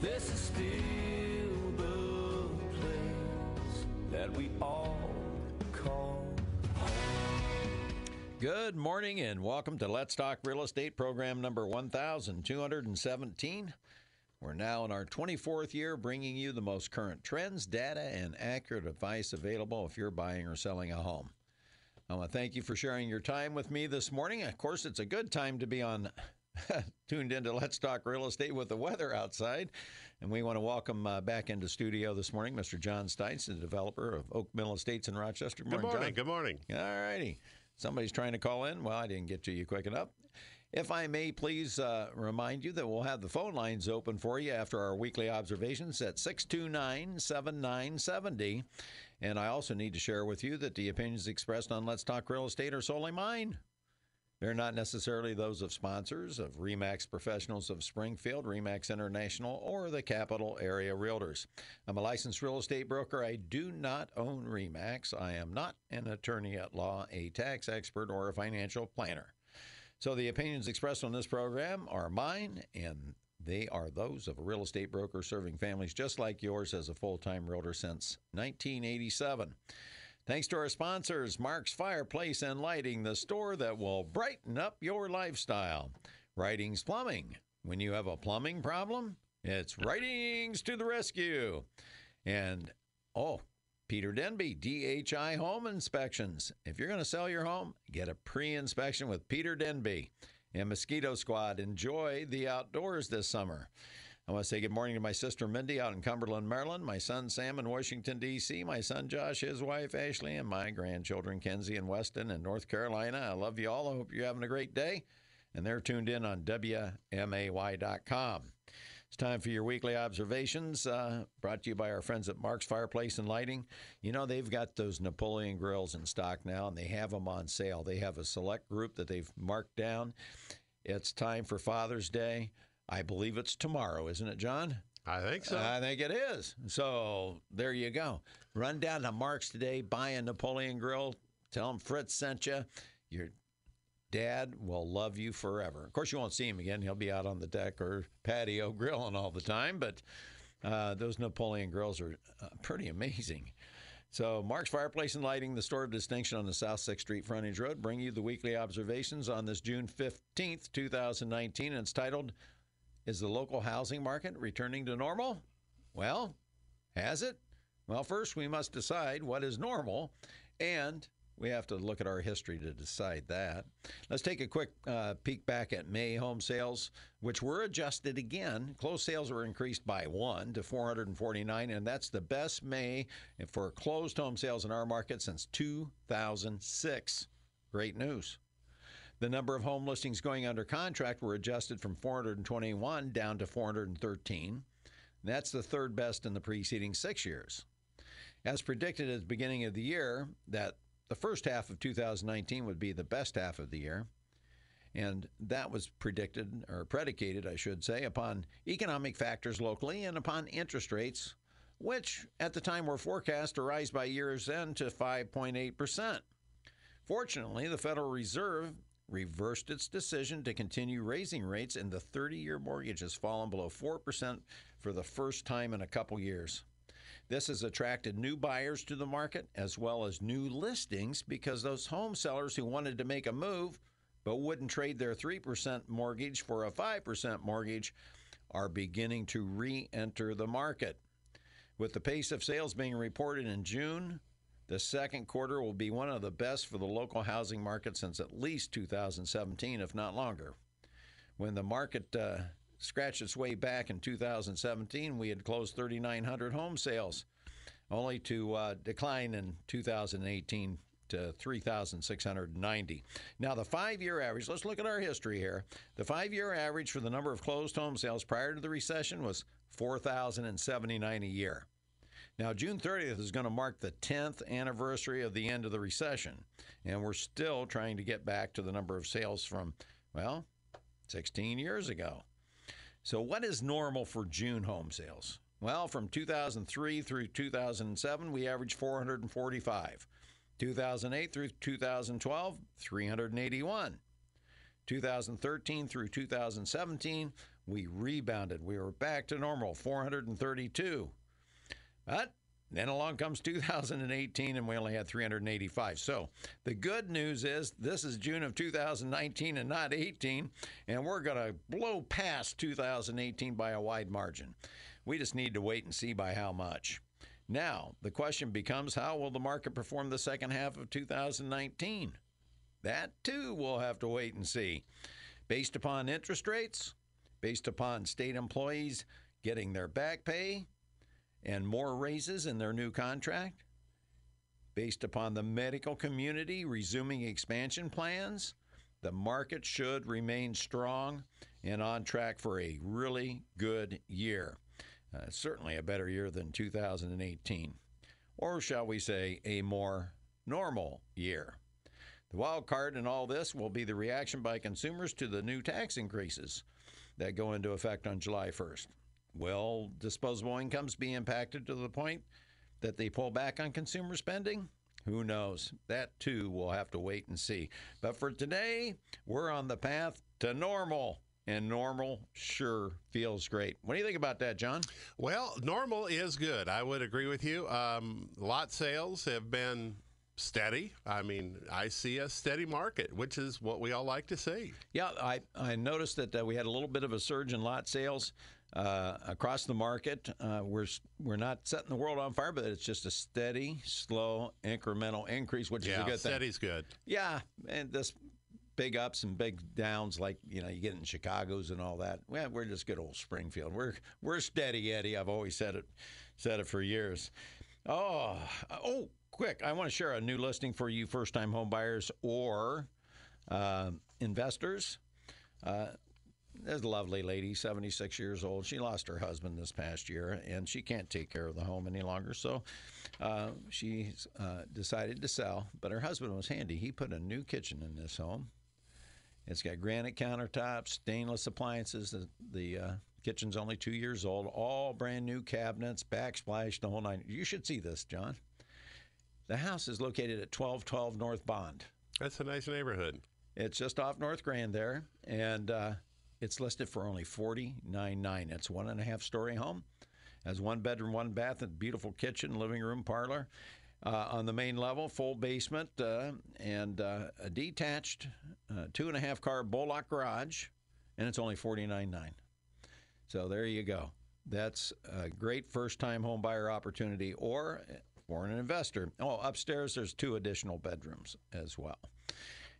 This is still the place that we all call Good morning and welcome to Let's Talk Real Estate program number 1217. We're now in our 24th year bringing you the most current trends, data, and accurate advice available if you're buying or selling a home. I want to thank you for sharing your time with me this morning. Of course, it's a good time to be on tuned into Let's Talk Real Estate with the weather outside. And we want to welcome uh, back into studio this morning Mr. John Stites, the developer of Oak Mill Estates in Rochester. Good morning. John. Good morning. All righty. Somebody's trying to call in. Well, I didn't get to you quick enough. If I may please uh, remind you that we'll have the phone lines open for you after our weekly observations at 629 7970. And I also need to share with you that the opinions expressed on Let's Talk Real Estate are solely mine. They're not necessarily those of sponsors of REMAX Professionals of Springfield, REMAX International, or the Capital Area Realtors. I'm a licensed real estate broker. I do not own REMAX. I am not an attorney at law, a tax expert, or a financial planner. So the opinions expressed on this program are mine, and they are those of a real estate broker serving families just like yours as a full time realtor since 1987. Thanks to our sponsors, Mark's Fireplace and Lighting, the store that will brighten up your lifestyle. Writings Plumbing. When you have a plumbing problem, it's Writings to the rescue. And, oh, Peter Denby, DHI Home Inspections. If you're going to sell your home, get a pre inspection with Peter Denby. And Mosquito Squad, enjoy the outdoors this summer. I want to say good morning to my sister Mindy out in Cumberland, Maryland, my son Sam in Washington, D.C., my son Josh, his wife Ashley, and my grandchildren Kenzie and Weston in North Carolina. I love you all. I hope you're having a great day. And they're tuned in on WMAY.com. It's time for your weekly observations, uh, brought to you by our friends at Mark's Fireplace and Lighting. You know, they've got those Napoleon grills in stock now, and they have them on sale. They have a select group that they've marked down. It's time for Father's Day. I believe it's tomorrow, isn't it, John? I think so. I think it is. So there you go. Run down to Mark's today, buy a Napoleon grill. Tell them Fritz sent you. Your dad will love you forever. Of course, you won't see him again. He'll be out on the deck or patio grilling all the time. But uh, those Napoleon grills are uh, pretty amazing. So, Mark's Fireplace and Lighting, the store of distinction on the South 6th Street frontage road, bring you the weekly observations on this June 15th, 2019. And it's titled is the local housing market returning to normal? Well, has it? Well, first we must decide what is normal, and we have to look at our history to decide that. Let's take a quick uh, peek back at May home sales, which were adjusted again. Closed sales were increased by one to 449, and that's the best May for closed home sales in our market since 2006. Great news. The number of home listings going under contract were adjusted from 421 down to 413. That's the third best in the preceding six years. As predicted at the beginning of the year, that the first half of 2019 would be the best half of the year. And that was predicted, or predicated, I should say, upon economic factors locally and upon interest rates, which at the time were forecast to rise by year's end to 5.8%. Fortunately, the Federal Reserve reversed its decision to continue raising rates, and the 30 year mortgage has fallen below 4% for the first time in a couple years. This has attracted new buyers to the market as well as new listings because those home sellers who wanted to make a move but wouldn't trade their 3% mortgage for a 5% mortgage are beginning to re enter the market. With the pace of sales being reported in June, the second quarter will be one of the best for the local housing market since at least 2017, if not longer. When the market uh, scratched its way back in 2017, we had closed 3,900 home sales, only to uh, decline in 2018 to 3,690. Now, the five year average, let's look at our history here. The five year average for the number of closed home sales prior to the recession was 4,079 a year. Now, June 30th is going to mark the 10th anniversary of the end of the recession, and we're still trying to get back to the number of sales from, well, 16 years ago. So, what is normal for June home sales? Well, from 2003 through 2007, we averaged 445. 2008 through 2012, 381. 2013 through 2017, we rebounded. We were back to normal, 432. But then along comes 2018, and we only had 385. So the good news is this is June of 2019 and not 18, and we're going to blow past 2018 by a wide margin. We just need to wait and see by how much. Now, the question becomes how will the market perform the second half of 2019? That too we'll have to wait and see. Based upon interest rates, based upon state employees getting their back pay, and more raises in their new contract? Based upon the medical community resuming expansion plans, the market should remain strong and on track for a really good year. Uh, certainly a better year than 2018. Or shall we say, a more normal year. The wild card in all this will be the reaction by consumers to the new tax increases that go into effect on July 1st. Will disposable incomes be impacted to the point that they pull back on consumer spending? Who knows? That too we'll have to wait and see. But for today, we're on the path to normal. And normal sure feels great. What do you think about that, John? Well, normal is good. I would agree with you. Um, lot sales have been steady. I mean, I see a steady market, which is what we all like to see. Yeah, I, I noticed that uh, we had a little bit of a surge in lot sales uh, across the market. Uh, we're we're not setting the world on fire, but it's just a steady, slow, incremental increase, which yeah, is a good thing. steady's good. Yeah, and this big ups and big downs, like you know, you get in Chicago's and all that. Well, we're just good old Springfield. We're we're steady, Eddie. I've always said it, said it for years. Oh, oh, quick! I want to share a new listing for you, first-time home buyers or uh, investors. Uh, there's a lovely lady, 76 years old. She lost her husband this past year, and she can't take care of the home any longer. So uh, she uh, decided to sell. But her husband was handy. He put a new kitchen in this home. It's got granite countertops, stainless appliances. The, the uh, kitchen's only two years old. All brand new cabinets, backsplash, the whole nine. You should see this, John. The house is located at 1212 North Bond. That's a nice neighborhood. It's just off North Grand there, and uh, it's listed for only forty nine nine. It's one and a half story home, has one bedroom, one bath, and beautiful kitchen, living room, parlor. Uh, on the main level, full basement, uh, and uh, a detached uh, two and a half car Bullock garage, and it's only forty nine nine. So there you go. That's a great first time home buyer opportunity, or for an investor. Oh, upstairs there's two additional bedrooms as well.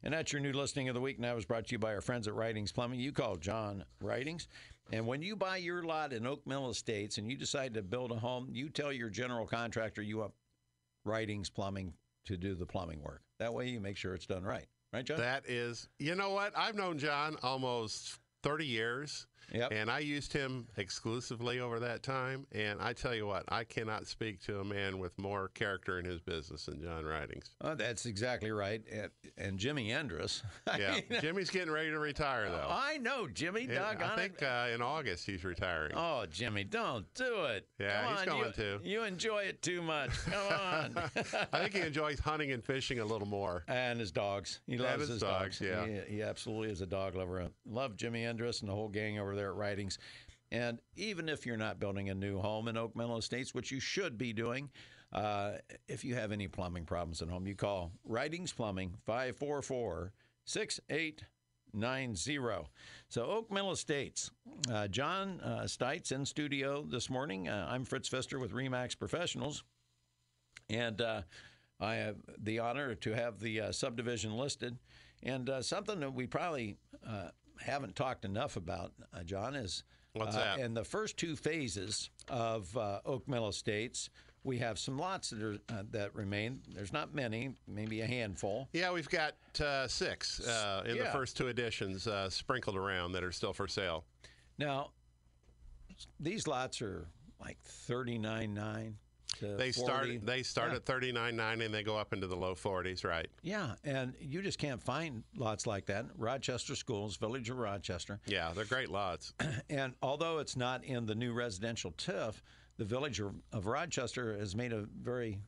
And that's your new listing of the week. And that was brought to you by our friends at Writings Plumbing. You call John Writings. And when you buy your lot in Oak Mill Estates and you decide to build a home, you tell your general contractor you want Writings Plumbing to do the plumbing work. That way you make sure it's done right. Right, John? That is, you know what? I've known John almost 30 years. Yep. And I used him exclusively over that time. And I tell you what, I cannot speak to a man with more character in his business than John Writings. Oh, that's exactly right. And, and Jimmy Endress. Yeah. Jimmy's getting ready to retire, though. I know, Jimmy. And I think uh, in August he's retiring. Oh, Jimmy, don't do it. Yeah, Come he's on, going you, to. You enjoy it too much. Come on. I think he enjoys hunting and fishing a little more. and his dogs. He loves his his, dogs, yeah. He, he absolutely is a dog lover. Love Jimmy Endress and the whole gang over there at Writings. And even if you're not building a new home in Oak Meadow Estates, which you should be doing, uh, if you have any plumbing problems at home, you call Writings Plumbing 544 6890. So, Oak Mill Estates. Uh, John uh, Stites in studio this morning. Uh, I'm Fritz Pfister with Remax Professionals. And uh, I have the honor to have the uh, subdivision listed. And uh, something that we probably haven't talked enough about, uh, John, is What's uh, in the first two phases of uh, Oak Mill Estates, we have some lots that are uh, that remain. There's not many, maybe a handful. Yeah, we've got uh, six uh, in the first two editions uh, sprinkled around that are still for sale. Now, these lots are like thirty nine nine. They 40. start they start Yeah. at thirty nine nine and they go up into the low forties, right? Yeah, and you just can't find lots like that. Rochester Schools, Village of Rochester. Yeah, they're great lots. And although it's not in the new residential TIF the village of, of Rochester has made a very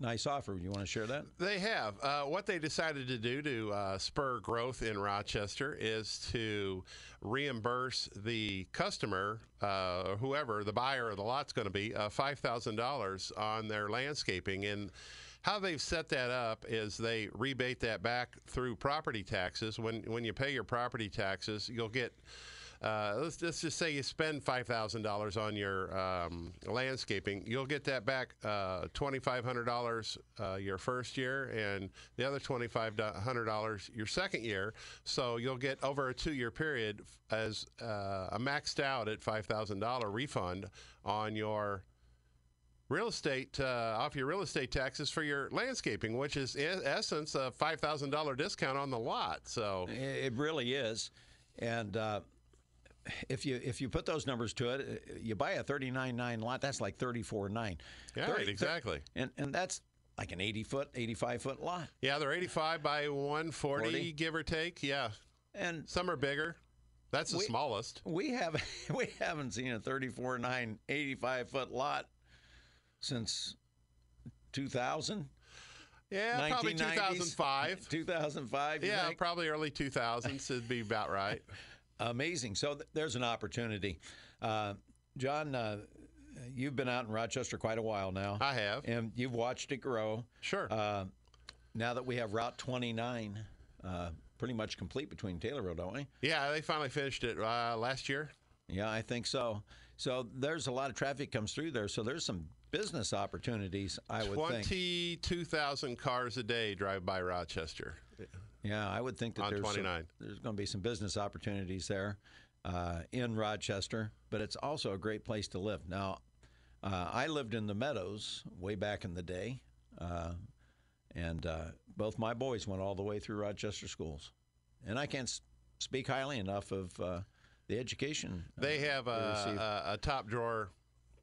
nice offer. You want to share that? They have. Uh, what they decided to do to uh, spur growth in Rochester is to reimburse the customer, uh, whoever the buyer of the lot's going to be, uh, $5,000 on their landscaping. And how they've set that up is they rebate that back through property taxes. When, when you pay your property taxes, you'll get uh, let's, let's just say you spend $5,000 on your um, landscaping, you'll get that back uh, $2,500 uh, your first year and the other $2,500 your second year. So you'll get over a two year period as uh, a maxed out at $5,000 refund on your real estate uh, off your real estate taxes for your landscaping, which is in essence a five thousand dollar discount on the lot. So It really is, and uh, if you if you put those numbers to it, uh, you buy a thirty nine nine lot. That's like thirty four nine. Yeah, right, exactly. And and that's like an eighty foot, eighty five foot lot. Yeah, they're eighty five by one forty, give or take. Yeah, and some are bigger. That's the we, smallest. We have we haven't seen a 34 9 85 foot lot since 2000. Yeah, probably 2005. 2005. Yeah, think? probably early 2000s would be about right. Amazing. So th- there's an opportunity. Uh, John, uh, you've been out in Rochester quite a while now. I have. And you've watched it grow. Sure. Uh, now that we have Route 29 uh, pretty much complete between Taylorville, don't we? Yeah, they finally finished it uh, last year. Yeah, I think so. So there's a lot of traffic comes through there. So there's some business opportunities, I would think. 22,000 cars a day drive by Rochester. Yeah, I would think that there's, Some, there's going to be some business opportunities there uh, in Rochester, but it's also a great place to live. Now, uh, I lived in the Meadows way back in the day, uh, and uh, both my boys went all the way through Rochester schools. And I can't speak highly enough of uh, the education. uh, they have a, a, a top drawer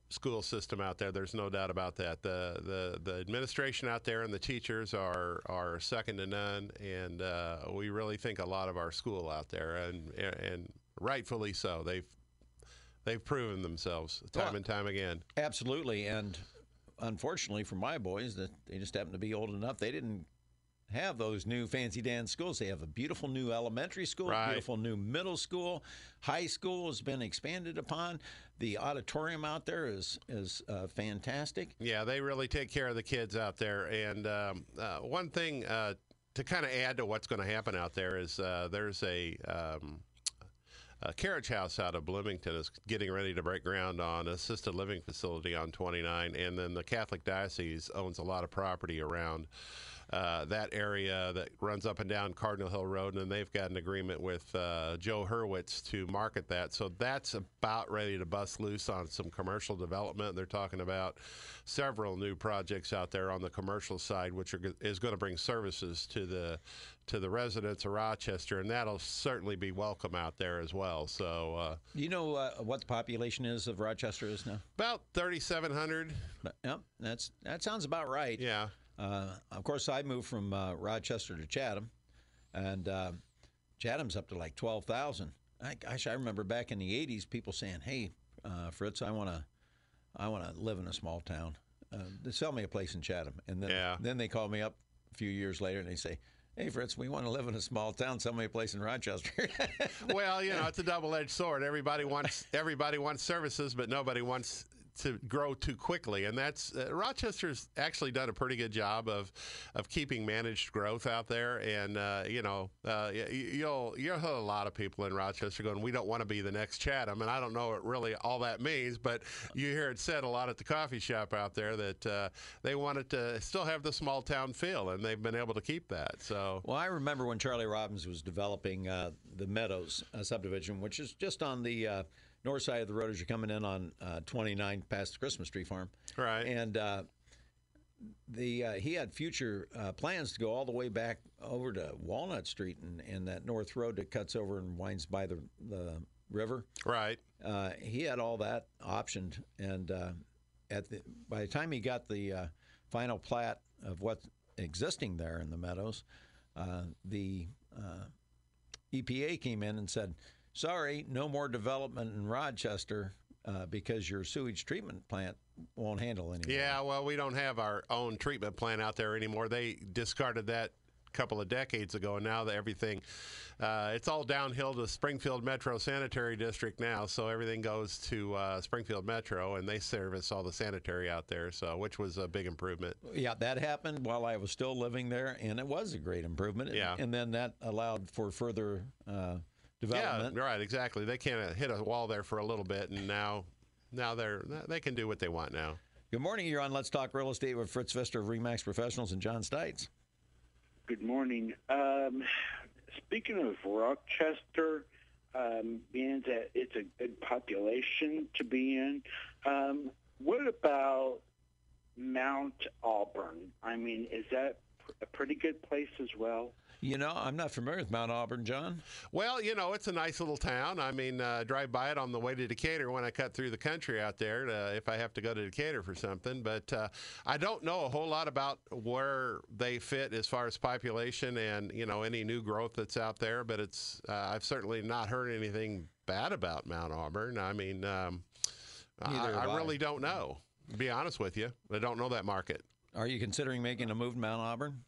school system out there. There's no doubt about that. The the the administration out there and the teachers are are second to none, and uh, we really think a lot of our school out there, and and rightfully so. They've they've proven themselves time well, and time again. Absolutely, and unfortunately for my boys, that they just happen to be old enough. They didn't have those new fancy dance schools. They have a beautiful new elementary school, right. beautiful new middle school, high school has been expanded upon. The auditorium out there is is uh, fantastic. Yeah, they really take care of the kids out there. And um, uh, one thing uh, to kind of add to what's going to happen out there is uh, there's a um, a carriage house out of Bloomington is getting ready to break ground on assisted living facility on 29, and then the Catholic Diocese owns a lot of property around uh, that area that runs up and down Cardinal Hill Road, and they've got an agreement with uh, Joe Hurwitz to market that. So that's about ready to bust loose on some commercial development. They're talking about several new projects out there on the commercial side, which are, is going to bring services to the to the residents of Rochester, and that'll certainly be welcome out there as well. So, uh, you know uh, what the population is of Rochester is now? About thirty-seven hundred. Yep, that's that sounds about right. Yeah. Uh, of course, I moved from uh, Rochester to Chatham, and uh, Chatham's up to like twelve thousand. Gosh, I remember back in the '80s, people saying, "Hey, uh, Fritz, I want to, I want to live in a small town. Uh, sell me a place in Chatham." And then, yeah. then they call me up a few years later and they say, Hey Fritz, we want to live in a small town. Sell me a place in Rochester. well, you know, it's a double-edged sword. Everybody wants everybody wants services, but nobody wants to grow too quickly, and that's uh, Rochester's actually done a pretty good job of of keeping managed growth out there. And uh, you know, uh, you'll you'll hear a lot of people in Rochester going, "We don't want to be the next Chatham," and I don't know what really all that means, but you hear it said a lot at the coffee shop out there that uh, they wanted to still have the small town feel, and they've been able to keep that. So, well, I remember when Charlie Robbins was developing uh, the Meadows uh, subdivision, which is just on the north side of the road as you're coming in on uh, 29 past the Christmas tree farm. Right. And uh, the uh, he had future uh, plans to go all the way back over to Walnut Street and, and that north road that cuts over and winds by the the river. Right. Uh, he had all that optioned, and uh, at the by the time he got the final plat of what's existing there in the meadows, the EPA came in and said sorry, no more development in Rochester. uh, because your sewage treatment plant won't handle anymore. Yeah, well, we don't have our own treatment plant out there anymore. They discarded that a couple of decades ago, and now everything, uh, it's all downhill to Springfield Metro Sanitary District now. So everything goes to uh, Springfield Metro, and they service all the sanitary out there. So which was a big improvement. Yeah, that happened while I was still living there, and it was a great improvement. Yeah. And then that allowed for further uh, Yeah, development. right, exactly. They kind of hit a wall there for a little bit, and now, now they're they can do what they want now. Good morning. You're on Let's Talk Real Estate with Fritz Pfister of Remax Professionals and John Stites. Good morning. Um, speaking of Rochester, um, being that it's a good population to be in, um, what about Mount Auburn? I mean, is that pr- a pretty good place as well? You know, I'm not familiar with Mount Auburn, John. Well, you know, it's a nice little town. I mean, uh, drive by it on the way to Decatur when I cut through the country out there to, if I have to go to Decatur for something. But uh, I don't know a whole lot about where they fit as far as population and, you know, any new growth that's out there. But it's, uh, I've certainly not heard anything bad about Mount Auburn. I mean, um, I, Neither have I I. really don't know. To be honest with you, I don't know that market. Are you considering making a move to Mount Auburn?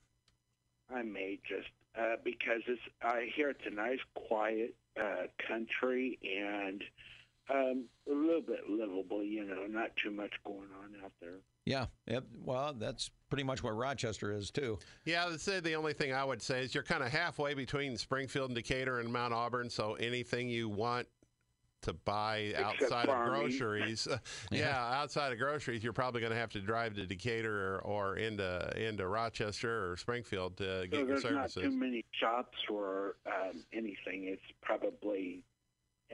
I may just uh, because it's. I hear it's a nice, quiet uh, country and um, a little bit livable. You know, not too much going on out there. Yeah. Yep. Well, that's pretty much what Rochester is too. Yeah, I'd say the only thing I would say is you're kind of halfway between Springfield and Decatur and Mount Auburn. So anything you want to buy Except outside of groceries, yeah. outside of groceries, you're probably going to have to drive to Decatur or, or into into Rochester or Springfield to So get your services. there's not too many shops or um, anything. It's probably,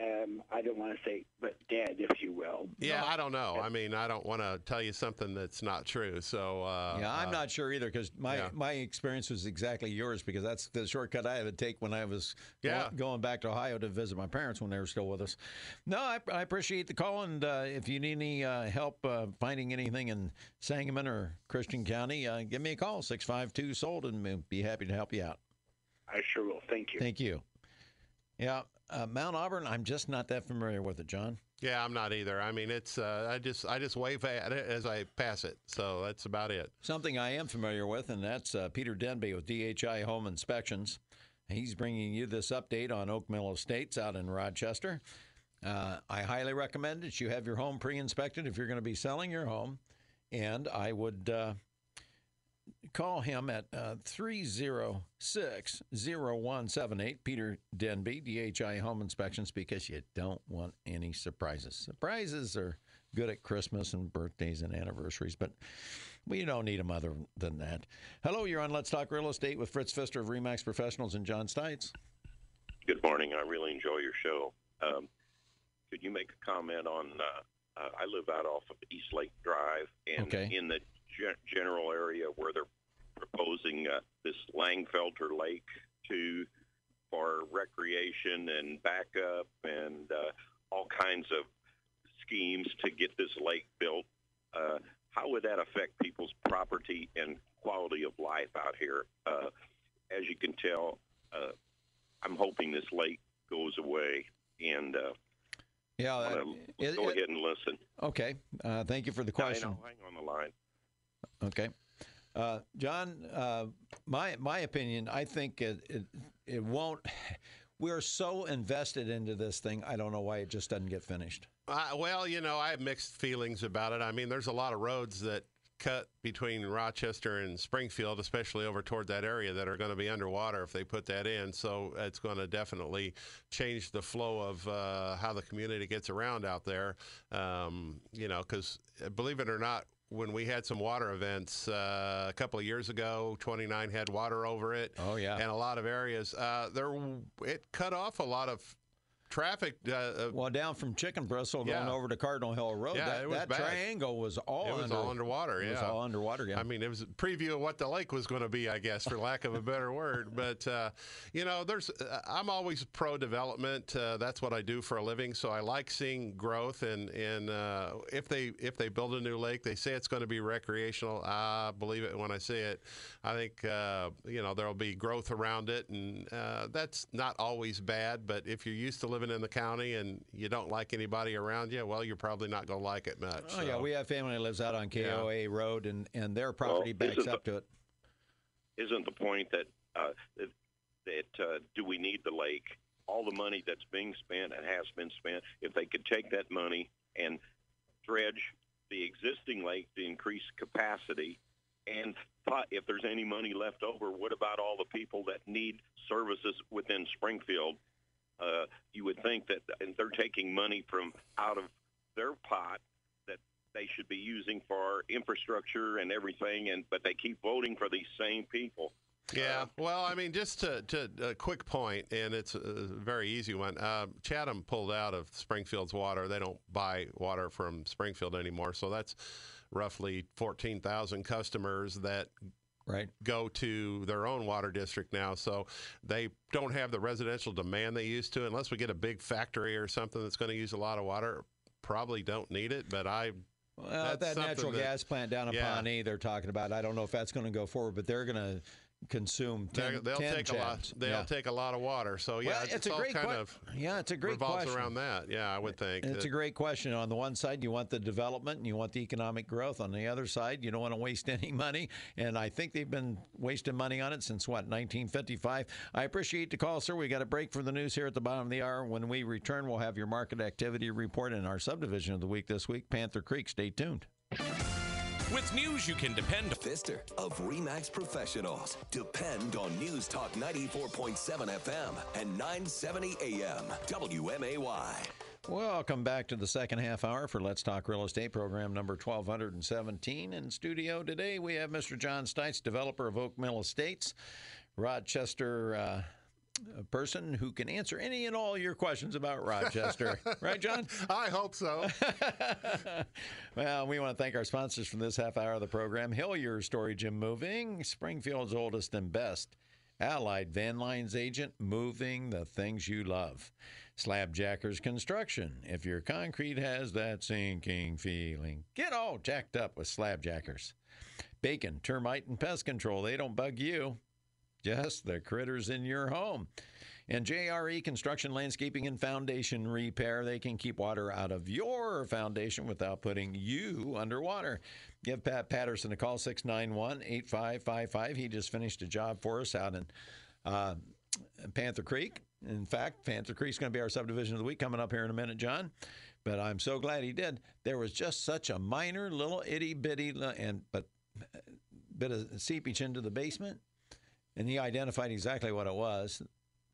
um, I don't want to say, but dead, if you will. yeah, I don't know. I mean, I don't want to tell you something that's not true. So uh, yeah, I'm uh, not sure either because my, yeah. my experience was exactly yours because that's the shortcut I had to take when I was Yeah. going back to Ohio to visit my parents when they were still with us. No, I, I appreciate the call. And uh, if you need any uh, help uh, finding anything in Sangamon or Christian County, uh, give me a call, 652 Sold, and we'll be happy to help you out. I sure will. Thank you. Thank you. Yeah, uh, Mount Auburn, I'm just not that familiar with it, John. Yeah, I'm not either. I mean, it's uh, I just I just wave at it as I pass it. So that's about it. Something I am familiar with, and that's uh, Peter Denby with DHI Home Inspections. He's bringing you this update on Oak Mill Estates out in Rochester. Uh, I highly recommend that you have your home pre inspected if you're going to be selling your home. And I would uh, call him at uh, 306 0178, Peter Denby, DHI Home Inspections, because you don't want any surprises. Surprises are good at Christmas and birthdays and anniversaries, but we don't need them other than that. Hello, you're on Let's Talk Real Estate with Fritz Pfister of Remax Professionals and John Stites. Good morning. I really enjoy your show. Um, could you make a comment on? Uh, uh, I live out off of East Lake Drive, and Okay. in the ge- general area where they're proposing uh, this Langfelter Lake to for recreation and backup and uh, all kinds of schemes to get this lake built. Uh, how would that affect people's property and quality of life out here? Uh, as you can tell, uh, I'm hoping this lake goes away, and uh, Yeah. uh, it- go it- ahead and listen. okay. Uh, thank you for the question. Hang on the line. Okay. Uh, John, uh, my my opinion, I think it, it it won't. We're so invested into this thing. I don't know why it just doesn't get finished. Uh, well, you know, I have mixed feelings about it. I mean, there's a lot of roads that cut between Rochester and Springfield, especially over toward that area, that are going to be underwater if they put that in. So it's going to definitely change the flow of uh, how the community gets around out there. Um, you know, because believe it or not, when we had some water events uh, a couple of years ago, 29 had water over it Oh yeah. and a lot of areas. Uh, there, it cut off a lot of traffic. Uh, uh, Well, down from Chicken Bristle Yeah. going over to Cardinal Hill Road, Yeah, that, it was that bad. triangle was all it was under, all underwater. It Yeah, was all underwater. Yeah. I mean, it was a preview of what the lake was going to be, I guess, for lack of a better word. But uh, you know, there's uh, I'm always pro development. Uh, that's what I do for a living. So I like seeing growth. And and uh, if they if they build a new lake, they say it's going to be recreational. I believe it when I see it. I think uh, you know there'll be growth around it, and uh, that's not always bad. But if you're used to living living in the county and you don't like anybody around you, well, you're probably not going to like it much. Oh yeah, we have family that lives out on KOA Road, and and their property this backs is up to it. Isn't the point that uh, that, that uh, do we need the lake? All the money that's being spent and has been spent, if they could take that money and dredge the existing lake to increase capacity, and if there's any money left over, what about all the people that need services within Springfield? Uh, you would think that and they're taking money from out of their pot that they should be using for infrastructure and everything, and but they keep voting for these same people. Yeah, well, I mean, just to, to a quick point, and it's a very easy one. Uh, Chatham pulled out of Springfield's water. They don't buy water from Springfield anymore, so that's roughly fourteen thousand customers that Right. go to their own water district now. So they don't have the residential demand they used to, unless we get a big factory or something that's going to use a lot of water. Probably don't need it, but I Well, that natural that- gas plant down in yeah. Pawnee they're talking about. I don't know if that's going to go forward, but they're going to consume 10, they're- they'll 10 take a lot. They'll yeah. take a lot of water. So yeah, well, it's, it's, a all great kind que- of yeah, it's a great revolves question. around that. Yeah, I would think. It's that- a great question. On the one side, you want the development and you want the economic growth. On the other side, you don't want to waste any money. And I think they've been wasting money on it since what, 1955? I appreciate the call, sir. We got a break for the news here at the bottom of the hour. When we return, we'll have your market activity report and our subdivision of the week this week, Panther Creek. Stay tuned. With news you can depend on. Pfister of Remax Professionals. Depend on News Talk 94.7 FM and 970 AM. WMAY. Welcome back to the second half hour for Let's Talk Real Estate program number 1217. In studio today, we have Mr. John Stites, developer of Oak Mill Estates, Rochester. Uh, a person who can answer any and all your questions about Rochester. right, John? I hope so. well, we want to thank our sponsors from this half hour of the program Hillier Storage and Moving, Springfield's oldest and best. Allied Van Lines agent, moving the things you love. Slabjackers Construction. If your concrete has that sinking feeling, get all jacked up with Slabjackers. Bacon, termite, and pest control. They don't bug you, just the critters in your home. And JRE Construction, Landscaping, and Foundation Repair. They can keep water out of your foundation without putting you underwater. Give Pat Patterson a call, 691 8555. He just finished a job for us out in uh, Panther Creek. In fact, Panther Creek's going to be our subdivision of the week coming up here in a minute, John. But I'm so glad he did. There was just such a minor little itty bitty and but bit of seepage into the basement, and he identified exactly what it was.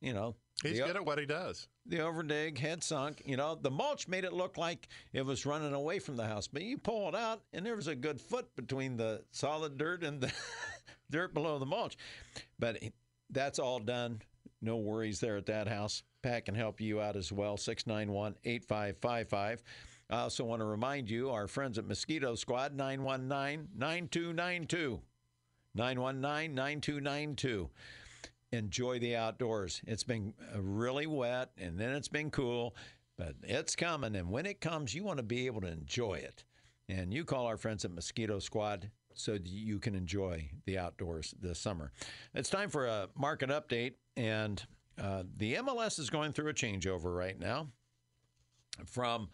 You know, He's the, good at what he does. the overdig had sunk. You know, the mulch made it look like it was running away from the house, but you pull it out, and there was a good foot between the solid dirt and the dirt below the mulch. But that's all done. No worries there at that house. Pat can help you out as well. 691 8555. I also want to remind you, our friends at Mosquito Squad, 919 9292. 919 9292 enjoy the outdoors. It's been uh, really wet and then it's been cool, but it's coming. And when it comes, you want to be able to enjoy it. And you call our friends at Mosquito Squad so you can enjoy the outdoors this summer. It's time for a market update, and uh, the MLS is going through a changeover right now from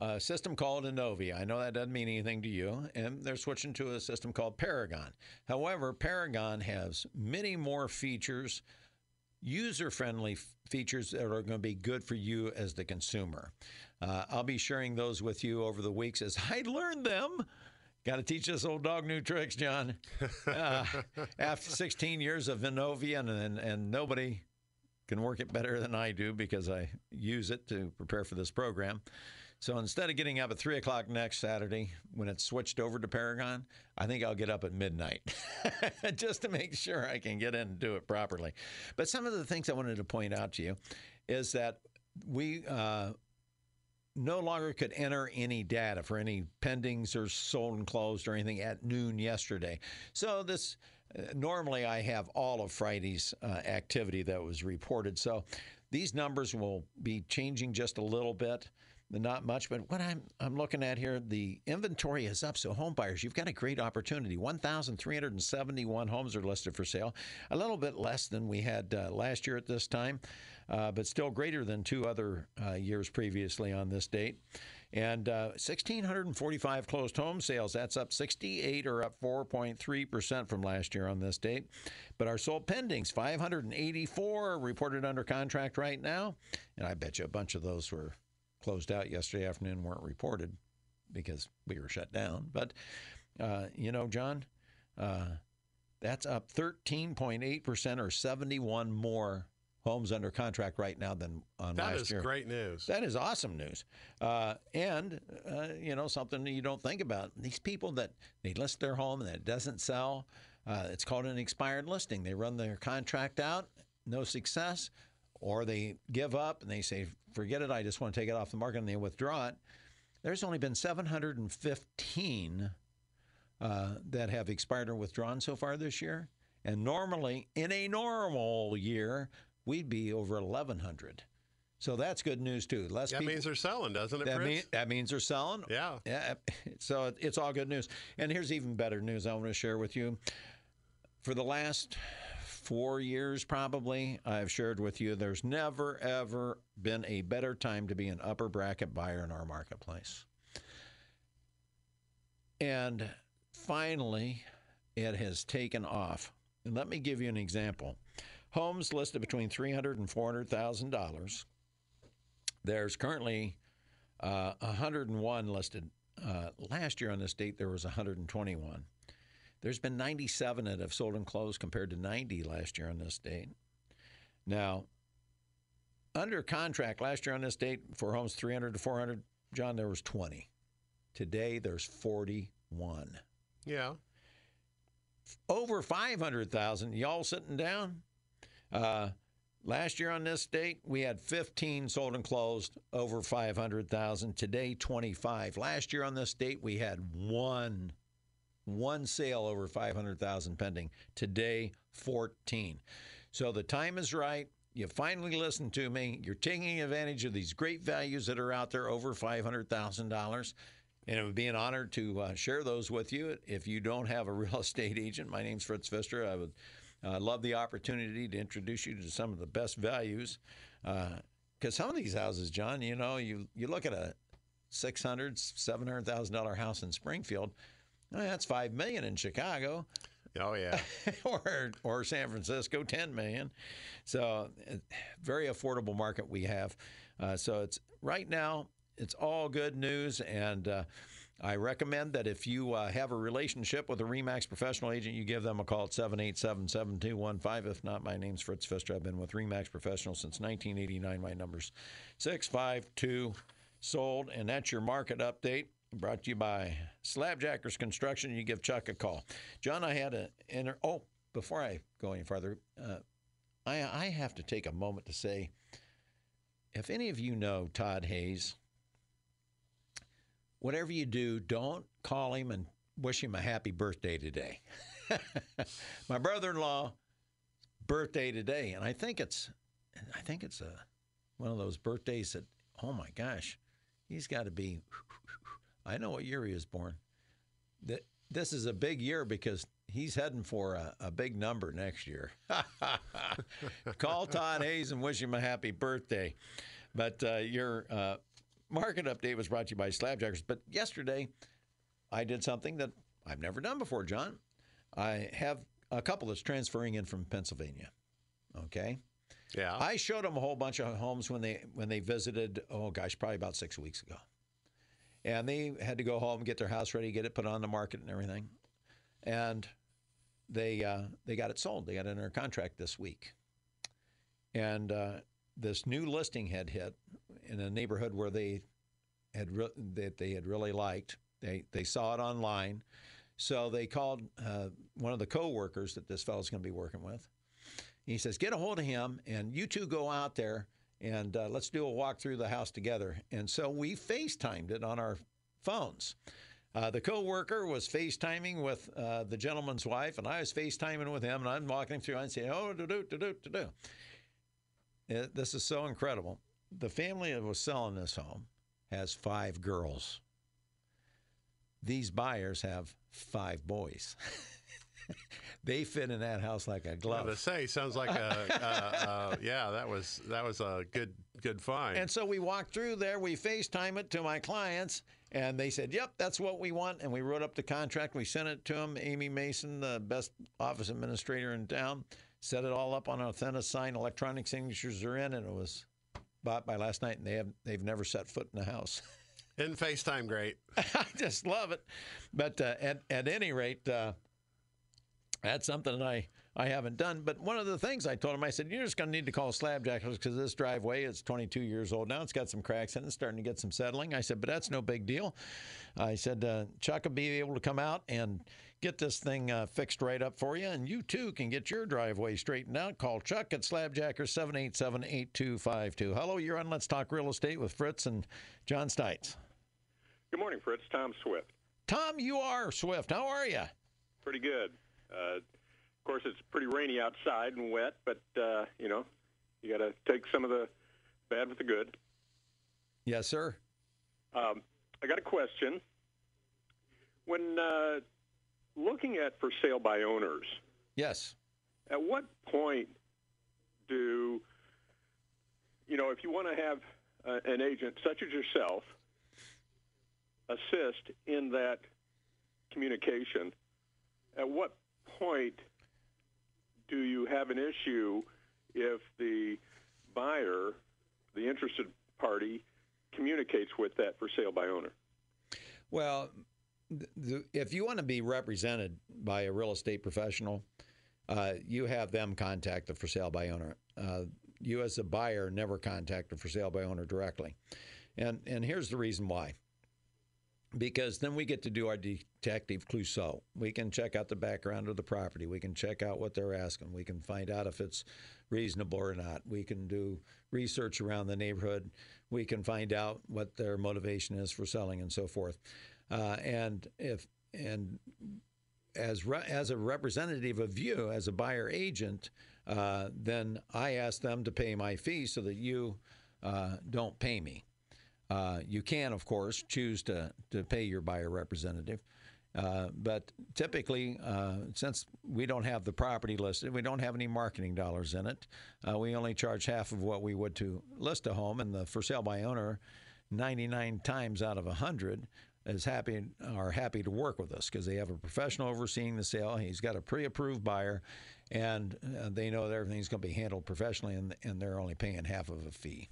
a system called Innovi. I know that doesn't mean anything to you, and they're switching to a system called Paragon. However, Paragon has many more features, user friendly features that are going to be good for you as the consumer. Uh, I'll be sharing those with you over the weeks as I learn them. Got to teach this old dog new tricks, John. Uh, after 16 years of Innovi, and, and, and nobody can work it better than I do because I use it to prepare for this program. So instead of getting up at three o'clock next Saturday when it's switched over to Paragon, I think I'll get up at midnight just to make sure I can get in and do it properly. But some of the things I wanted to point out to you is that we uh, no longer could enter any data for any pendings or sold and closed or anything at noon yesterday. So this uh, normally I have all of Friday's uh, activity that was reported. So these numbers will be changing just a little bit not much, but what I'm I'm looking at here, the inventory is up. So home buyers, you've got a great opportunity. 1,371 homes are listed for sale, a little bit less than we had uh, last year at this time. uh, but still greater than two other uh, years previously on this date. And uh, 1,645 closed home sales. That's up 68 or up 4.3% from last year on this date. But our sold pendings, 584 reported under contract right now. And I bet you a bunch of those were closed out yesterday afternoon, weren't reported because we were shut down. But, uh, you know, John, uh, that's up 13.8% or 71 more homes under contract right now than on That last is year. great news. That is awesome news. Uh, and, uh, you know, something that you don't think about. These people that they list their home and it doesn't sell, uh, it's called an expired listing. They run their contract out, no success, or they give up and they say, forget it, I just want to take it off the market and they withdraw it. There's only been 715 uh, that have expired or withdrawn so far this year. And normally, in a normal year, we'd be over 1,100. So that's good news too. Less that people, means they're selling, doesn't it, that, mean, that means they're selling. Yeah. Yeah. So it- it's all good news. And here's even better news I want to share with you. For the last four years, probably, I've shared with you there's never, ever been a better time to be an upper bracket buyer in our marketplace. And finally, it has taken off. And let me give you an example. Homes listed between $300,000 and $400,000. There's currently uh, 101 listed. Uh, last year on this date, there was 121. There's been 97 that have sold and closed compared to 90 last year on this date. Now, under contract last year on this date for homes 300 to 400, John, there was 20. Today, there's 41. Yeah. Over 500,000. Y'all sitting down? Uh, last year on this date, we had 15 sold and closed over 500,000. Today, 25. Last year on this date, we had one, one sale over 500,000 pending. Today, 14. So the time is right. You finally listened to me. You're taking advantage of these great values that are out there over $500,000. And it would be an honor to uh, share those with you. If you don't have a real estate agent, my name's Fritz Pfister. I would uh, love the opportunity to introduce you to some of the best values. Because some of these houses, John, you know, you, you look at a six hundred, seven hundred thousand dollar house in Springfield. Eh, that's five million in Chicago, Oh, yeah. or or San Francisco, ten million. So, uh, very affordable market we have. Uh, so it's right now. It's all good news, and uh, I recommend that if you uh, have a relationship with a Remax professional agent, you give them a call at 787 7215. If not, my name's Fritz Pfister. I've been with Remax Professional since 1989. My number's 652 sold, and that's your market update. Brought to you by Slabjackers Construction. You give Chuck a call. John, I had a enter. Oh, before I go any further, uh, I, I have to take a moment to say if any of you know Todd Hayes, whatever you do, don't call him and wish him a happy birthday today. My brother-in-law birthday today, and I think it's, I think it's a one of those birthdays that, oh my gosh, he's got to be. I know what year he was born. That this is a big year because he's heading for a, a big number next year. Call Todd Hayes and wish him a happy birthday. But uh, your uh, market update was brought to you by Slabjackers. But yesterday, I did something that I've never done before, John. I have a couple that's transferring in from Pennsylvania. Okay. Yeah. I showed them a whole bunch of homes when they when they visited. Oh gosh, probably about six weeks ago, and they had to go home, and get their house ready, get it put on the market, and everything. And they uh, they got it sold. They got it under contract this week, and uh, this new listing had hit in a neighborhood where they had re- that they had really liked. They they saw it online, so they called uh, one of the coworkers that this fellow's going to be working with. He says, "Get a hold of him, and you two go out there, and uh, let's do a walk through the house together." And so we FaceTimed it on our phones. Uh, the coworker was FaceTiming with uh, the gentleman's wife, and I was FaceTiming with him, and I'm walking through and saying, "Oh, do do do do do do." Uh, This is so incredible. The family that was selling this home has five girls. These buyers have five boys. they fit in that house like a glove. was gonna say sounds like a uh, uh, yeah. That was that was a good good find. And so we walked through there. We FaceTime it to my clients, and they said, "Yep, that's what we want." And we wrote up the contract. We sent it to them. Amy Mason, the best office administrator in town, set it all up on Authentisign. Electronic signatures are in, and it was bought by last night. And they have they've never set foot in the house. in FaceTime, great. I just love it. But uh, at at any rate, uh, that's something that I I haven't done. But one of the things I told him, I said, you're just going to need to call Slabjackers because this driveway is 22 years old now. It's got some cracks in it, it's starting to get some settling. I said, but that's no big deal. I said, uh, Chuck will be able to come out and get this thing uh, fixed right up for you, and you too can get your driveway straightened out. Call Chuck at Slabjackers 787 8252. Hello, you're on Let's Talk Real Estate with Fritz and John Stites. Good morning, Fritz. Tom Swift. Tom, you are Swift. How are you? Pretty good. Uh, of course, it's pretty rainy outside and wet, but uh, you know, you got to take some of the bad with the good. Yes, sir. Um, I got a question. When uh, looking at for sale by owners, Yes. at what point do you know if you want to have uh, an agent such as yourself assist in that communication at what point do you have an issue if the buyer the interested party communicates with that for sale by owner Well, if you want to be represented by a real estate professional, uh, you have them contact the for sale by owner. Uh, you, as a buyer, never contact the for sale by owner directly. And and here's the reason why. Because then we get to do our detective Clouseau. We can check out the background of the property. We can check out what they're asking. We can find out if it's reasonable or not. We can do research around the neighborhood. We can find out what their motivation is for selling and so forth. Uh, and if and as re- as a representative of you as a buyer agent, uh, then I ask them to pay my fee so that you uh, don't pay me. Uh, you can, of course, choose to to pay your buyer representative. Uh, but typically, uh, since we don't have the property listed, we don't have any marketing dollars in it. Uh, we only charge half of what we would to list a home, and the for sale by owner, 99 times out of 100 is happy are happy to work with us because they have a professional overseeing the sale. He's got a pre-approved buyer, and uh, they know that everything's going to be handled professionally, and, and they're only paying half of a fee.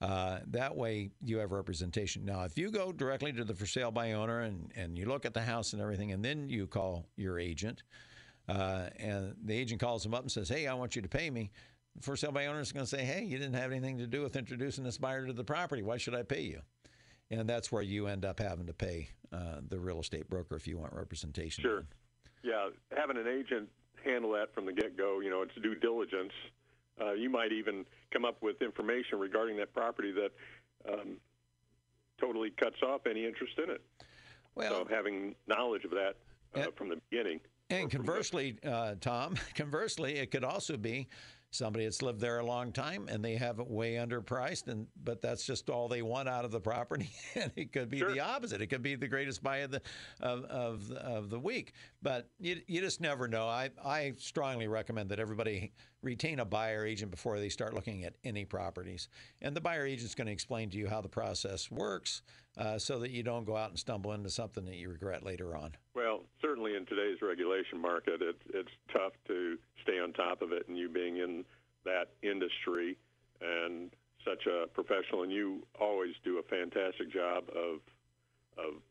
Uh, that way, you have representation. Now, if you go directly to the for sale by owner and, and you look at the house and everything, and then you call your agent, uh, and the agent calls him up and says, "Hey, I want you to pay me." The for sale by owner is going to say, "Hey, you didn't have anything to do with introducing this buyer to the property. Why should I pay you?" And that's where you end up having to pay uh, the real estate broker if you want representation. Sure. Yeah, having an agent handle that from the get-go, you know, it's due diligence. Uh, you might even come up with information regarding that property that um, totally cuts off any interest in it. Well, so having knowledge of that uh, And- from the beginning. And conversely, uh, Tom, conversely, it could also be somebody that's lived there a long time and they have it way underpriced, and but that's just all they want out of the property. and it could be Sure. the opposite. It could be the greatest buy of the of of, of the week. But you, you just never know. I I strongly recommend that everybody retain a buyer agent before they start looking at any properties. And the buyer agent's going to explain to you how the process works, uh, so that you don't go out and stumble into something that you regret later on. Well, certainly in today's regulation market, it's it's tough to stay on top of it, and you being in that industry and such a professional, and you always do a fantastic job of of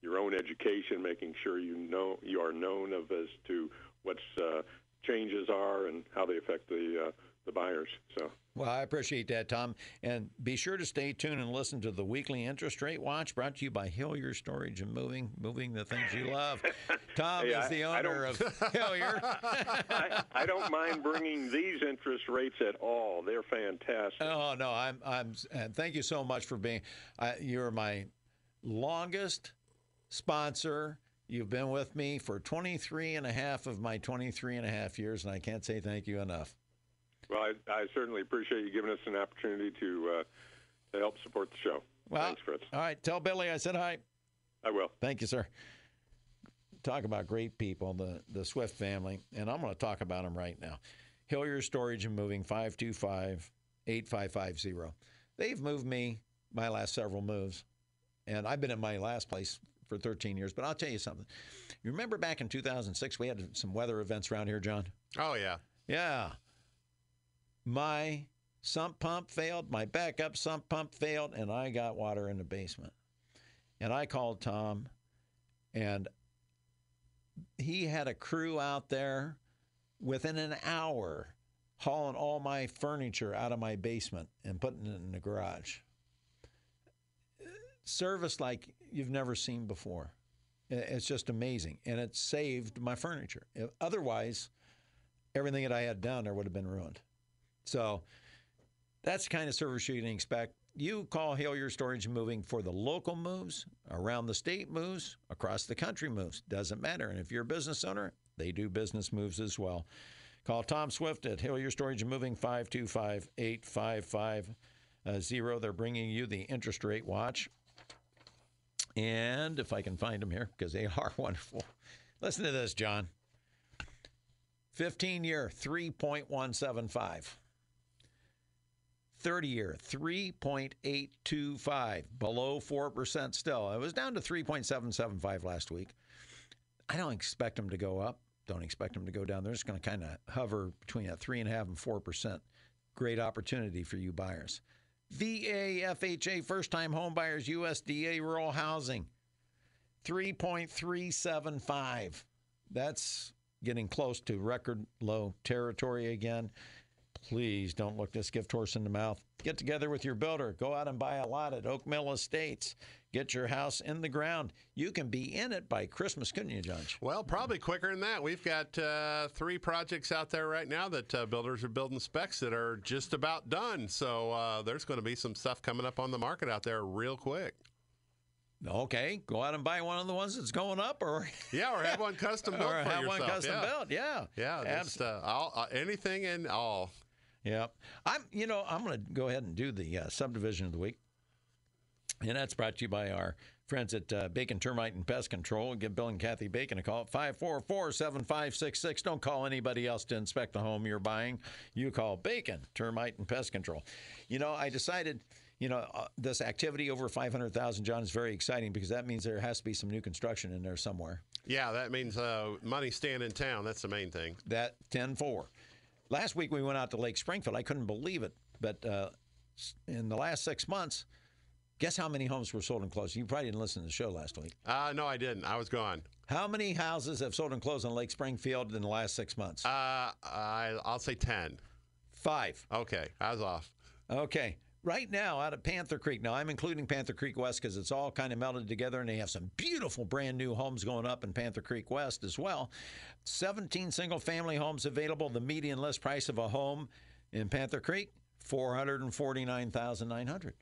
your own education, making sure you know you are known of as to what's uh, changes are and how they affect the uh, the buyers. So. Well, I appreciate that, Tom. And be sure to stay tuned and listen to the weekly interest rate watch brought to you by Hillier Storage and Moving, moving the things you love. Tom Hey, is I- the owner of Hillier. I, I don't mind bringing these interest rates at all. They're fantastic. oh, no, I'm, I'm, and thank you so much for being, I, you're my longest sponsor. You've been with me for 23 and a half of my 23 and a half years, and I can't say thank you enough. Well, I, I certainly appreciate you giving us an opportunity to uh, to help support the show. Well, Thanks, Fritz. all right, tell Billy I said hi. I will. Thank you, sir. talk about great people, the the Swift family, and I'm going to talk about them right now. Hillier Storage and Moving 525 8550. They've moved me my last several moves, and I've been in my last place for 13 years. But I'll tell you something. You remember back in 2006, we had some weather events around here, John? Oh yeah. Yeah. My sump pump failed, my backup sump pump failed, and I got water in the basement. And I called Tom, and he had a crew out there within an hour hauling all my furniture out of my basement and putting it in the garage. Service like you've never seen before. It's just amazing. And it saved my furniture. Otherwise, everything that I had down there would have been ruined. So that's the kind of service you can expect. You call Hillier Storage and Moving for the local moves, around the state moves, across the country moves. Doesn't matter. And if you're a business owner, they do business moves as well. Call Tom Swift at Hillier Storage and Moving 525 8550. Uh, They're bringing you the interest rate watch. And if I can find them here, because they are wonderful. Listen to this, John. 15 year, 3.175. 30 year, 3.825, below 4% still. It was down to 3.775 last week. I don't expect them to go up. Don't expect them to go down. They're just going to kind of hover between that 3.5 and 4%. Great opportunity for you buyers. VA, FHA, first time homebuyers, USDA rural housing, 3.375. That's getting close to record low territory again. Please don't look this gift horse in the mouth. Get together with your builder. Go out and buy a lot at Oak Mill Estates. Get your house in the ground. You can be in it by Christmas, couldn't you, Judge? Well, probably quicker than that. We've got uh, three projects out there right now that uh, builders are building specs that are just about done. So uh, there's going to be some stuff coming up on the market out there real quick. Okay, go out and buy one of the ones that's going up, or Yeah, or have one custom built or have yourself. one custom yeah. built. Yeah, Yeah, just uh, all, uh, anything and all. Yeah, I'm. You know, I'm going to go ahead and do the uh, subdivision of the week, and that's brought to you by our friends at uh, Bacon Termite and Pest Control. Give Bill and Kathy Bacon a call at 544-7566. Don't call anybody else to inspect the home you're buying. You call Bacon Termite and Pest Control. You know, I decided. You know, uh, this activity over 500,000, John, is very exciting because that means there has to be some new construction in there somewhere. Yeah, that means uh, money staying in town. That's the main thing. that 10 4. Last week we went out to Lake Springfield. I couldn't believe it. But uh, in the last six months, guess how many homes were sold and closed? You probably didn't listen to the show last week. Uh, no, I didn't. I was gone. How many houses have sold and closed in Lake Springfield in the last six months? Uh, I, I'll say 10. Five. Okay, I was off. Okay. Right now, out of Panther Creek. Now, I'm including Panther Creek West because it's all kind of melded together, and they have some beautiful brand new homes going up in Panther Creek West as well. 17 single family homes available. The median list price of a home in Panther Creek, 449900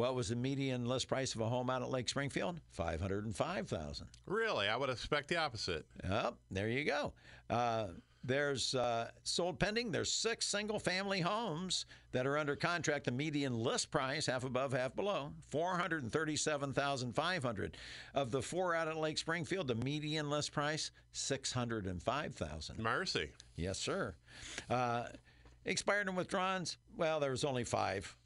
What was the median list price of a home out at Lake Springfield? 505000 Really? I would expect the opposite. Yep, there you go. Uh, there's uh, sold pending. There's six single family homes that are under contract. The median list price, half above, half below, four hundred and thirty-seven thousand five hundred. Of the four out at Lake Springfield, the median list price six hundred and five thousand. Mercy. Yes, sir. Uh, expired and withdrawns. Well, there was only five.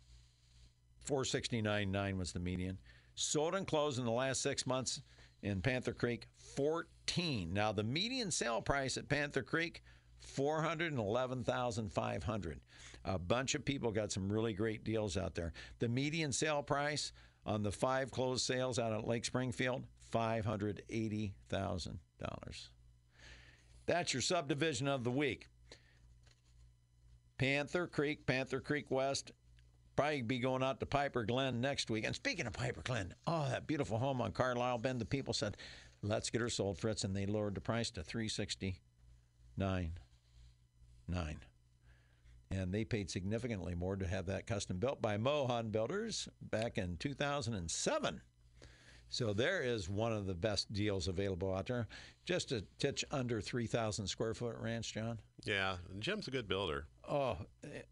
469.9 was the median. Sold and closed in the last six months in Panther Creek, 14. Now the median sale price at Panther Creek, 411,500. A bunch of people got some really great deals out there. The median sale price on the five closed sales out at Lake Springfield, $580,000. That's your subdivision of the week. Panther Creek, Panther Creek West. Probably be going out to Piper Glen next week. And speaking of Piper Glen, oh, that beautiful home on Carlisle Bend. The people said, "Let's get her sold, Fritz," and they lowered the price to three sixty nine nine. And they paid significantly more to have that custom built by Mohan Builders back in 2007. So there is one of the best deals available out there. Just a titch under 3,000 square foot ranch, John. Yeah, Jim's a good builder. Oh,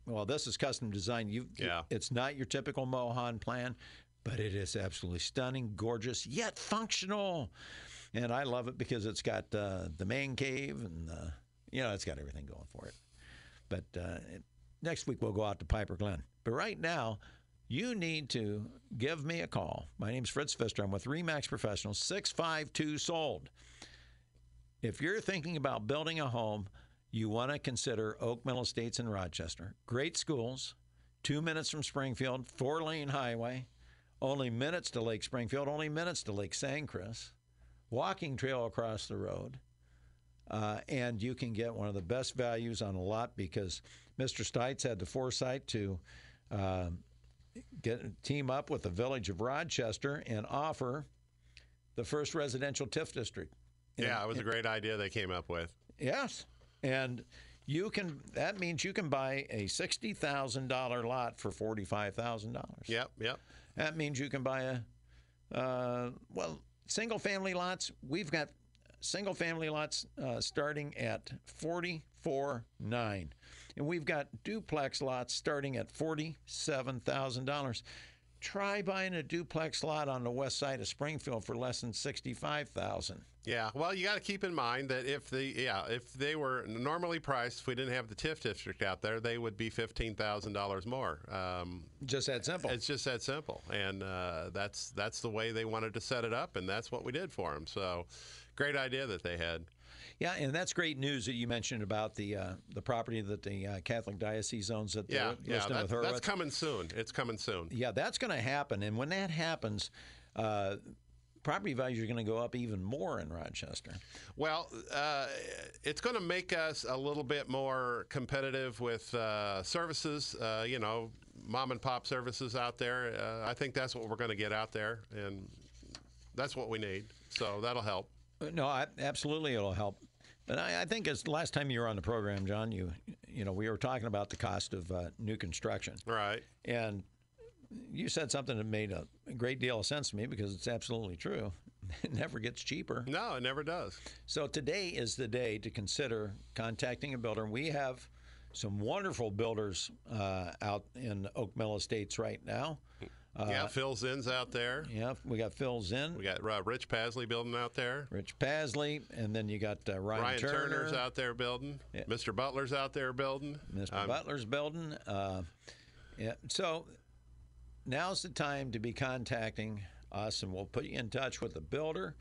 well, this is custom design. You, Yeah. it's not your typical Mohan plan, but it is absolutely stunning, gorgeous, yet functional. and I love it because it's got uh, the man cave and uh, you know it's got everything going for it. But uh, it, next week we'll go out to Piper Glen. But right now, you need to give me a call. My name's Fritz Pfister. I'm with Remax Professionals. Six five two sold. If you're thinking about building a home, you want to consider Oak Mill Estates in Rochester. Great schools, two minutes from Springfield, four lane highway, only minutes to Lake Springfield, only minutes to Lake Sangchris, walking trail across the road. Uh, and you can get one of the best values on a lot because Mr. Stites had the foresight to uh, get team up with the village of Rochester and offer the first residential TIF district. Yeah, it was a great idea they came up with. Yes. And you can that means you can buy a sixty thousand dollar lot for forty five thousand dollars. Yep, yep. That means you can buy a uh, well single family lots. We've got single family lots uh, starting at forty four nine, and we've got duplex lots starting at forty seven thousand dollars. Try buying a duplex lot on the west side of Springfield for less than sixty five thousand. Yeah, well, you got to keep in mind that if the yeah if they were normally priced, if we didn't have the TIF district out there, they would be fifteen thousand dollars more. Um, Just that simple. it's just that simple, and uh, that's that's the way they wanted to set it up, and that's what we did for them. So, great idea that they had. Yeah, and that's great news that you mentioned about the uh, the property that the uh, Catholic Diocese owns at the Yeah, yeah, that, that's coming soon. It's coming soon. yeah, that's going to happen, and when that happens, uh, property values are going to go up even more in Rochester. Well, uh, it's going to make us a little bit more competitive with uh, services. Uh, you know, mom and pop services out there. Uh, I think that's what we're going to get out there, and that's what we need. So that'll help. No, I, absolutely, it'll help. And I, I think as last time you were on the program, John, you you know we were talking about the cost of uh, new construction, Right. and you said something that made a great deal of sense to me because it's absolutely true. It never gets cheaper. No, it never does. So today is the day to consider contacting a builder. We have some wonderful builders uh, out in Oak Mill Estates right now. Uh, yeah, Phil Zinn's out there. Yeah, we got Phil Zinn, We got uh, Rich Pasley building out there. Rich Pasley, and then you got uh, Ryan, Ryan Turner, Turner's out there building. Yeah. Mr. Butler's out there building. Mr. Um, Butler's building. Uh, yeah, so now's the time to be contacting us, and we'll put you in touch with the builder.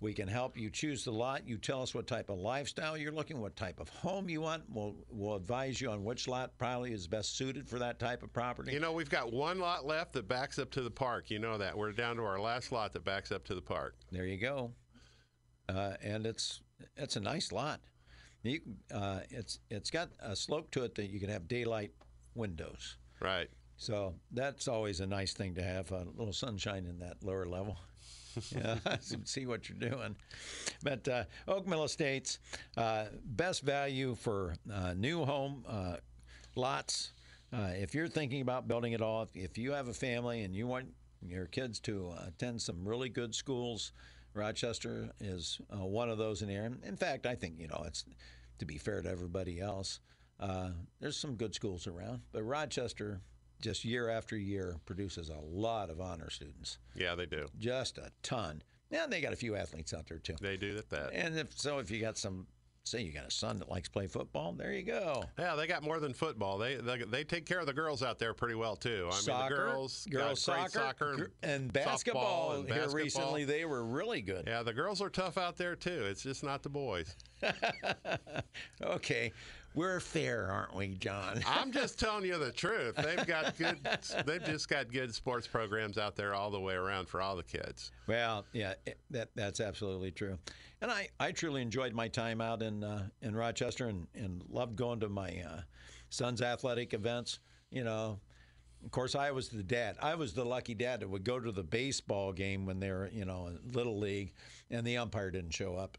We can help you choose the lot. You tell us what type of lifestyle you're looking, what type of home you want. We'll, we'll advise you on which lot probably is best suited for that type of property. You know, we've got one lot left that backs up to the park. You know that. We're down to our last lot that backs up to the park. There you go. Uh, and it's it's a nice lot. You, uh, it's it's got a slope to it that you can have daylight windows. Right. So that's always a nice thing to have a little sunshine in that lower level. yeah, see what you're doing. But uh, Oak Mill Estates, uh, best value for uh, new home uh, lots. Uh, if you're thinking about building it all, if, if you have a family and you want your kids to attend some really good schools, Rochester is uh, one of those in here. In fact, I think you know it's to be fair to everybody else. There's some good schools around, but Rochester, just year after year, produces a lot of honor students, Yeah, they do. just a ton. And they got a few athletes out there too. They do that. that. And if so, if you got some, say you got a son that likes to play football, there you go. Yeah, they got more than football. They they, they take care of the girls out there pretty well too. I soccer, mean, the girls, girls soccer, soccer gr- and basketball. and here recently, they were really good. Yeah, the girls are tough out there too. It's just not the boys. okay, we're fair, aren't we, John? I'm just telling you the truth. They've got good. They've just got good sports programs out there all the way around for all the kids. Well, yeah, that that's absolutely true. And I, I truly enjoyed my time out in uh, in Rochester and, and loved going to my uh, son's athletic events. You know, of course, I was the dad. I was the lucky dad that would go to the baseball game when they were, you know, in little league, and the umpire didn't show up.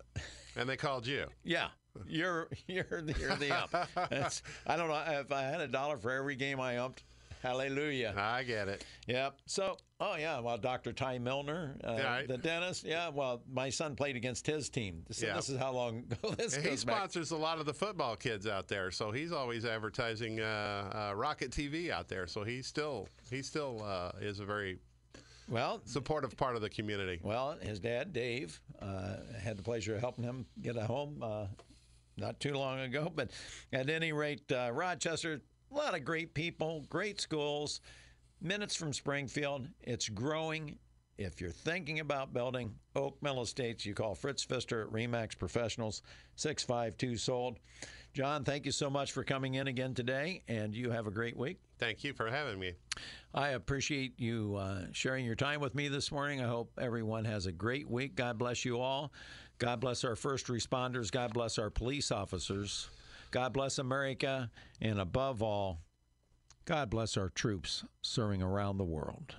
And they called you. yeah. You're you're the, you're the ump. That's, I don't know if I had a dollar for every game I umped. Hallelujah. I get it. Yep. So, oh yeah, well, Dr. Ty Milner, uh, right. the dentist. Yeah. Well, my son played against his team. This, Yeah. this is how long ago this And he goes back. sponsors a lot of the football kids out there, so he's always advertising uh, uh, Rocket TV out there. So he still he still uh, is a very Well, supportive part of the community. Well, his dad, Dave, uh, had the pleasure of helping him get a home uh, not too long ago. But at any rate, uh, Rochester, a lot of great people, great schools, minutes from Springfield. It's growing. If you're thinking about building Oak Mill Estates, you call Fritz Pfister at Remax Professionals, 652 sold. John, thank you so much for coming in again today, and you have a great week. Thank you for having me. I appreciate you uh, sharing your time with me this morning. I hope everyone has a great week. God bless you all. God bless our first responders. God bless our police officers. God bless America. And above all, God bless our troops serving around the world.